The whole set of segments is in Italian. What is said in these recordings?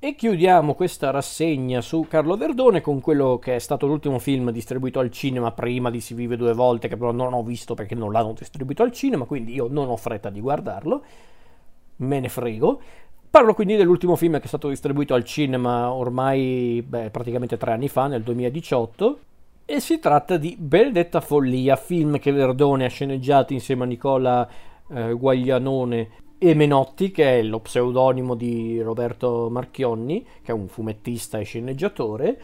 E chiudiamo questa rassegna su Carlo Verdone con quello che è stato l'ultimo film distribuito al cinema prima di Si vive due volte, che però non ho visto perché non l'hanno distribuito al cinema, quindi io non ho fretta di guardarlo, me ne frego. Parlo quindi dell'ultimo film che è stato distribuito al cinema ormai beh, praticamente tre anni fa, nel 2018, e si tratta di Benedetta Follia, film che Verdone ha sceneggiato insieme a Nicola eh, Guaglianone e Menotti, che è lo pseudonimo di Roberto Marchionni, che è un fumettista e sceneggiatore.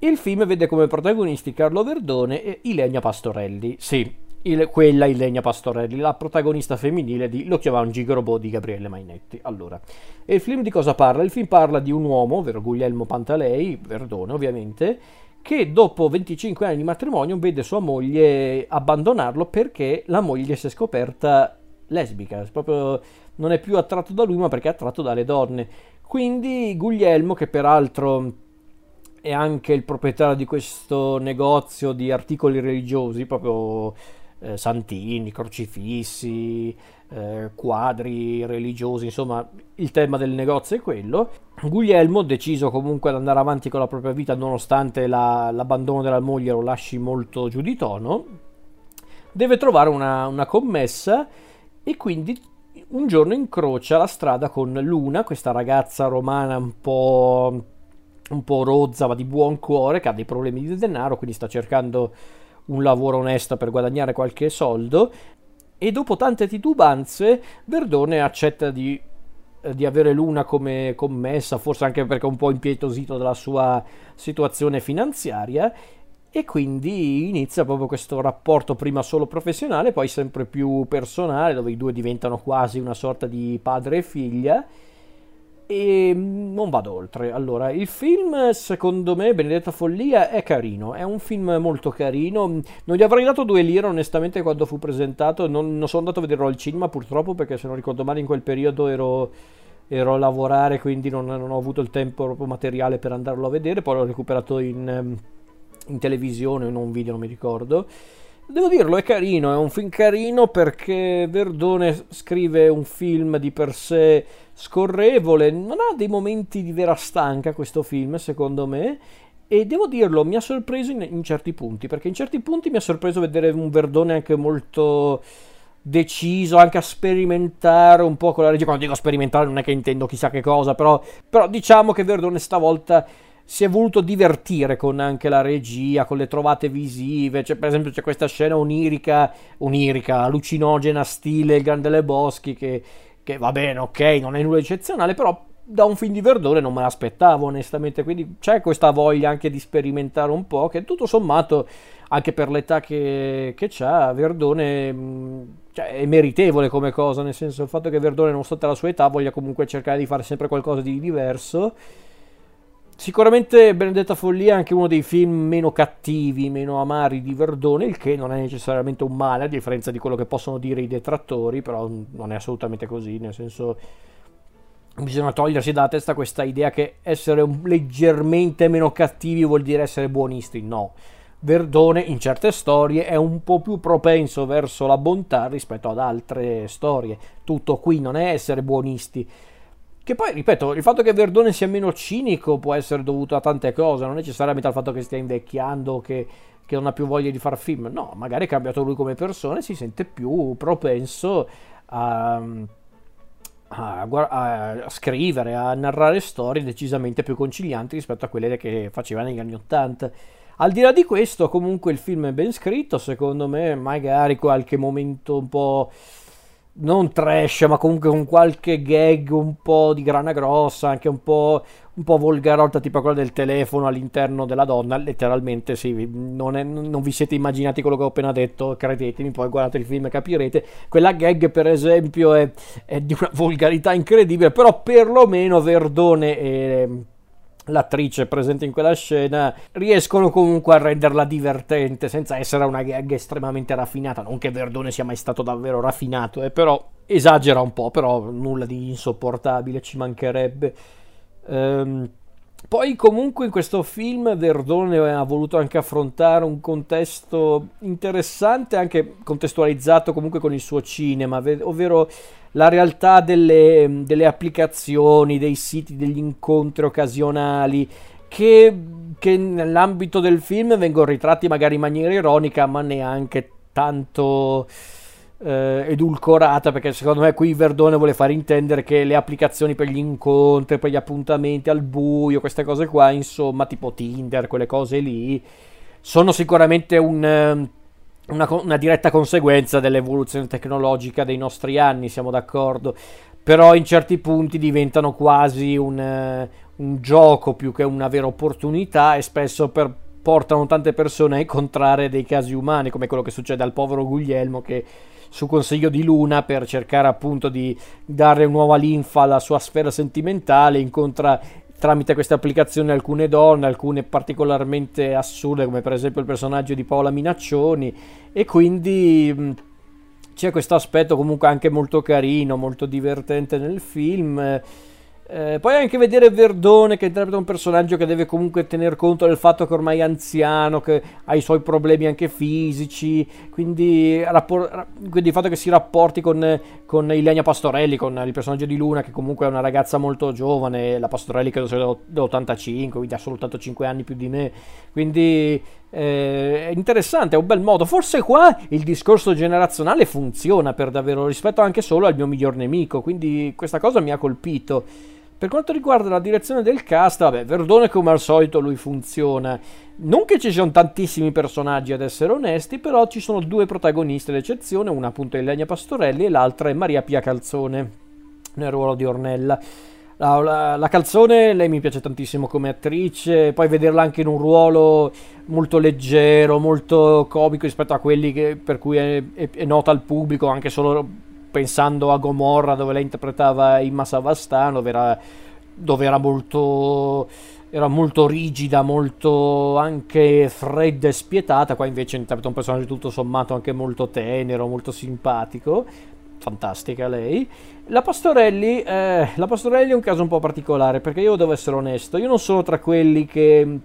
Il film vede come protagonisti Carlo Verdone e Ilenia Pastorelli. Sì, il, quella Ilenia Pastorelli, la protagonista femminile di Lo chiamava un gigrobò di Gabriele Mainetti. Allora, e il film di cosa parla? Il film parla di un uomo, ovvero Guglielmo Pantalei, Verdone ovviamente, che dopo 25 anni di matrimonio vede sua moglie abbandonarlo perché la moglie si è scoperta lesbica, proprio non è più attratto da lui ma perché è attratto dalle donne. Quindi Guglielmo, che peraltro è anche il proprietario di questo negozio di articoli religiosi, proprio eh, santini, crocifissi, eh, quadri religiosi, insomma il tema del negozio è quello. Guglielmo, deciso comunque ad andare avanti con la propria vita nonostante la, l'abbandono della moglie lo lasci molto giù di tono, deve trovare una, una commessa e quindi un giorno incrocia la strada con Luna, questa ragazza romana un po', un po' rozza ma di buon cuore, che ha dei problemi di denaro, quindi sta cercando un lavoro onesto per guadagnare qualche soldo. E dopo tante titubanze, Verdone accetta di, eh, di avere Luna come commessa, forse anche perché è un po' impietosito dalla sua situazione finanziaria e quindi inizia proprio questo rapporto prima solo professionale, poi sempre più personale, dove i due diventano quasi una sorta di padre e figlia. E non vado oltre. Allora, il film, secondo me, Benedetta Follia è carino. È un film molto carino. Non gli avrei dato due lire, onestamente, quando fu presentato. Non, non sono andato a vederlo al cinema, purtroppo, perché se non ricordo male, in quel periodo ero, ero a lavorare, quindi non, non, ho avuto il tempo proprio materiale per andarlo a vedere. Poi l'ho recuperato in in televisione o in un video, non mi ricordo. Devo dirlo, è carino, è un film carino perché Verdone scrive un film di per sé scorrevole, non ha dei momenti di vera stanca questo film, secondo me, e devo dirlo, mi ha sorpreso in, in certi punti, perché in certi punti mi ha sorpreso vedere un Verdone anche molto deciso anche a sperimentare un po' con la regia. Quando dico sperimentare non è che intendo chissà che cosa, però, però diciamo che Verdone stavolta si è voluto divertire con anche la regia, con le trovate visive. Cioè, per esempio, c'è questa scena onirica, onirica, allucinogena, stile Il Grande delle Boschi, che, che va bene, ok, non è nulla di eccezionale, però da un film di Verdone non me l'aspettavo onestamente, quindi c'è questa voglia anche di sperimentare un po', che tutto sommato, anche per l'età che, che ha, Verdone mm, cioè, è meritevole come cosa, nel senso il fatto che Verdone, nonostante la sua età, voglia comunque cercare di fare sempre qualcosa di diverso Sicuramente Benedetta Follia è anche uno dei film meno cattivi, meno amari di Verdone, il che non è necessariamente un male, a differenza di quello che possono dire i detrattori, però non è assolutamente così, nel senso bisogna togliersi dalla testa questa idea che essere leggermente meno cattivi vuol dire essere buonisti, no. Verdone in certe storie è un po' più propenso verso la bontà rispetto ad altre storie. Tutto qui non è essere buonisti, che poi, ripeto, il fatto che Verdone sia meno cinico può essere dovuto a tante cose, non necessariamente al fatto che stia invecchiando, che, che non ha più voglia di fare film. No, magari è cambiato lui come persona e si sente più propenso a, a, a, scrivere, a narrare storie decisamente più concilianti rispetto a quelle che faceva negli anni Ottanta. Al di là di questo, comunque il film è ben scritto, secondo me, magari qualche momento un po' non trash, ma comunque con qualche gag un po' di grana grossa, anche un po', un po volgarotta, tipo quella del telefono all'interno della donna. Letteralmente, sì, non, è, non, vi siete immaginati quello che ho appena detto, credetemi, poi guardate il film e capirete. Quella gag, per esempio, è, è di una volgarità incredibile, però perlomeno Verdone e l'attrice presente in quella scena riescono comunque a renderla divertente senza essere una gag estremamente raffinata. Non che Verdone sia mai stato davvero raffinato eh, però esagera un po' però nulla di insopportabile ci mancherebbe. Ehm, Poi comunque in questo film Verdone ha voluto anche affrontare un contesto interessante, anche contestualizzato comunque con il suo cinema, ovvero la realtà delle, delle applicazioni, dei siti, degli incontri occasionali che, che nell'ambito del film vengono ritratti magari in maniera ironica, ma neanche tanto eh, edulcorata perché secondo me qui Verdone vuole far intendere che le applicazioni per gli incontri, per gli appuntamenti al buio, queste cose qua, insomma, tipo Tinder, quelle cose lì, sono sicuramente un, eh, una, una diretta conseguenza dell'evoluzione tecnologica dei nostri anni, siamo d'accordo, però in certi punti diventano quasi un, eh, un gioco più che una vera opportunità e spesso per portano tante persone a incontrare dei casi umani, come quello che succede al povero Guglielmo che su consiglio di Luna per cercare appunto di dare nuova linfa alla sua sfera sentimentale, incontra tramite queste applicazioni alcune donne, alcune particolarmente assurde, come per esempio il personaggio di Paola Minaccioni, e quindi c'è questo aspetto comunque anche molto carino, molto divertente nel film. Eh, poi anche vedere Verdone che interpreta un personaggio che deve comunque tener conto del fatto che ormai è anziano, che ha i suoi problemi anche fisici, quindi, rappor- quindi il fatto che si rapporti con, con Ilenia Pastorelli, con il personaggio di Luna che comunque è una ragazza molto giovane, la Pastorelli credo sia dell'85, quindi ha soltanto 5 anni più di me, quindi eh, è interessante, è un bel modo. Forse qua il discorso generazionale funziona per davvero rispetto anche solo al mio miglior nemico, quindi questa cosa mi ha colpito. Per quanto riguarda la direzione del cast, vabbè, Verdone come al solito lui funziona. Non che ci siano tantissimi personaggi ad essere onesti, però ci sono due protagonisti d'eccezione, una appunto è Ilenia Pastorelli e l'altra è Maria Pia Calzone nel ruolo di Ornella. La, la, la, Calzone, lei mi piace tantissimo come attrice, poi vederla anche in un ruolo molto leggero, molto comico rispetto a quelli che, per cui è, è, è nota al pubblico, anche solo pensando a Gomorra dove lei interpretava Imma Savastano, dove era, dove era molto era molto rigida, molto anche fredda e spietata, qua invece interpreta un personaggio tutto sommato anche molto tenero, molto simpatico, fantastica lei. La Pastorelli, eh, la Pastorelli è un caso un po' particolare perché io devo essere onesto, io non sono tra quelli che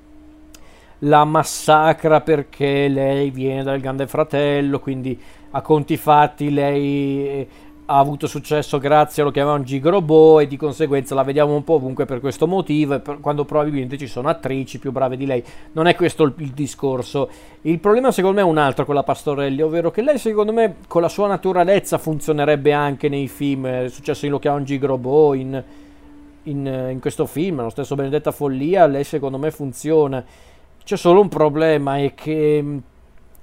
la massacra perché lei viene dal Grande Fratello, quindi a conti fatti lei ha avuto successo grazie a lo chiamavano Gigrobo e di conseguenza la vediamo un po' ovunque per questo motivo quando probabilmente ci sono attrici più brave di lei. Non è questo il, il, discorso. Il problema secondo me è un altro con la Pastorelli ovvero che lei secondo me con la sua naturalezza funzionerebbe anche nei film. È successo in lo chiamavano Gigrobo in, in, in questo film lo stesso Benedetta Follia lei secondo me funziona c'è solo un problema è che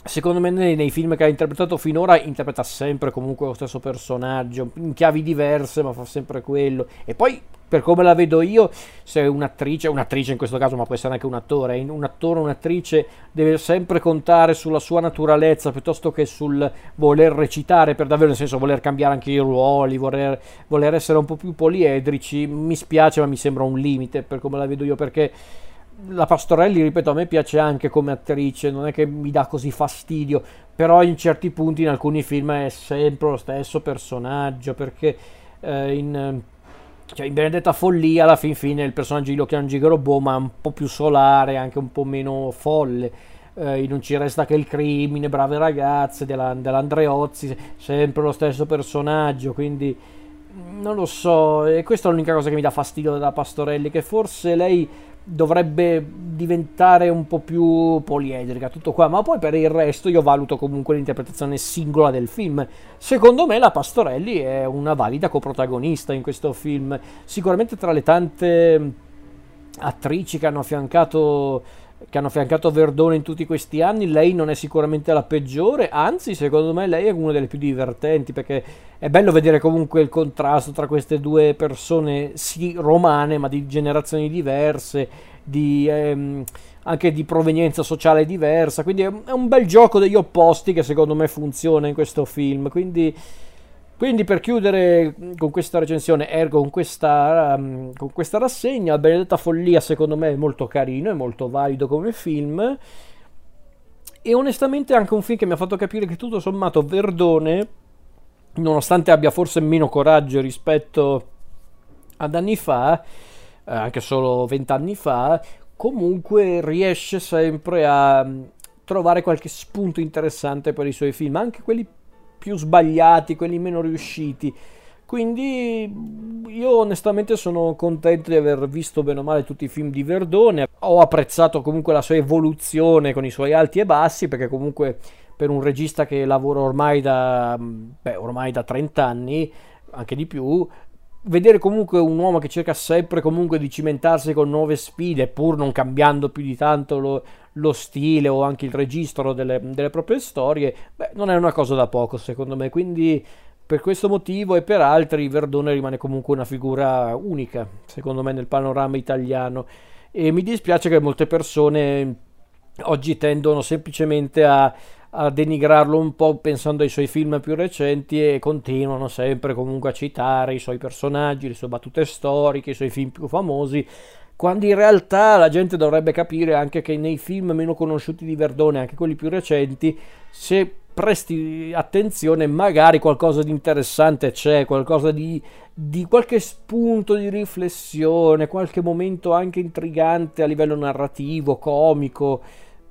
secondo me nei, nei, film che ha interpretato finora interpreta sempre comunque lo stesso personaggio in chiavi diverse ma fa sempre quello. E poi per come la vedo io se un'attrice un'attrice in questo caso ma può essere anche un attore un attore o un'attrice deve sempre contare sulla sua naturalezza piuttosto che sul voler recitare per davvero nel senso voler cambiare anche i ruoli voler, voler essere un po' più poliedrici. Mi spiace ma mi sembra un limite per come la vedo io perché la Pastorelli, ripeto, a me piace anche come attrice, non è che mi dà così fastidio, però in certi punti in alcuni film è sempre lo stesso personaggio, perché eh, in, cioè, in, Benedetta Follia alla fin fine il personaggio di Lochian Gigrobò ma un po' più solare, anche un po' meno folle. Eh, non ci resta che il crimine, brave ragazze della, dell'Andreozzi, sempre lo stesso personaggio, quindi non lo so, e questa è l'unica cosa che mi dà fastidio della Pastorelli, che forse lei dovrebbe diventare un po' più poliedrica, tutto qua, ma poi per il resto io valuto comunque l'interpretazione singola del film. Secondo me la Pastorelli è una valida coprotagonista in questo film, sicuramente tra le tante attrici che hanno affiancato che hanno affiancato Verdone in tutti questi anni, lei non è sicuramente la peggiore, anzi secondo me lei è una delle più divertenti perché è bello vedere comunque il contrasto tra queste due persone, sì romane ma di generazioni diverse, di, ehm, anche di provenienza sociale diversa, quindi è un bel gioco degli opposti che secondo me funziona in questo film, quindi quindi per chiudere con questa recensione, ergo con questa, um, con questa rassegna, Benedetta Follia secondo me è molto carino, è molto valido come film. E onestamente è anche un film che mi ha fatto capire che tutto sommato Verdone, nonostante abbia forse meno coraggio rispetto ad anni fa, eh, anche solo vent'anni fa, comunque riesce sempre a mm, trovare qualche spunto interessante per i suoi film, anche quelli più sbagliati, quelli meno riusciti. Quindi io onestamente sono contento di aver visto bene o male tutti i film di Verdone. Ho apprezzato comunque la sua evoluzione con i suoi alti e bassi, perché comunque per un regista che lavora ormai da, beh, ormai da 30 anni, anche di più, vedere comunque un uomo che cerca sempre comunque di cimentarsi con nuove sfide, pur non cambiando più di tanto lo, lo stile o anche il registro delle, delle proprie storie, beh, non è una cosa da poco secondo me. Quindi per questo motivo e per altri Verdone rimane comunque una figura unica, secondo me, nel panorama italiano. E mi dispiace che molte persone oggi tendono semplicemente a, a denigrarlo un po' pensando ai suoi film più recenti e continuano sempre comunque a citare i suoi personaggi, le sue battute storiche, i suoi film più famosi, quando in realtà la gente dovrebbe capire anche che nei film meno conosciuti di Verdone, anche quelli più recenti, se presti attenzione magari qualcosa di interessante c'è, qualcosa di, di qualche spunto di riflessione, qualche momento anche intrigante a livello narrativo, comico,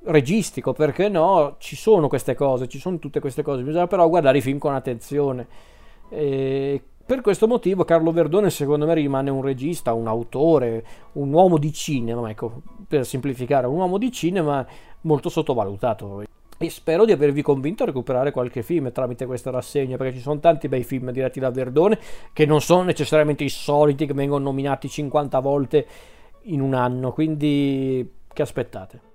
registico, perché no? Ci sono queste cose, ci sono tutte queste cose, bisogna però guardare i film con attenzione. E per questo motivo Carlo Verdone secondo me rimane un regista, un autore, un uomo di cinema, ecco, per semplificare, un uomo di cinema molto sottovalutato. E spero di avervi convinto a recuperare qualche film tramite questa rassegna, perché ci sono tanti bei film diretti da Verdone che non sono necessariamente i soliti che vengono nominati 50 volte in un anno, quindi che aspettate?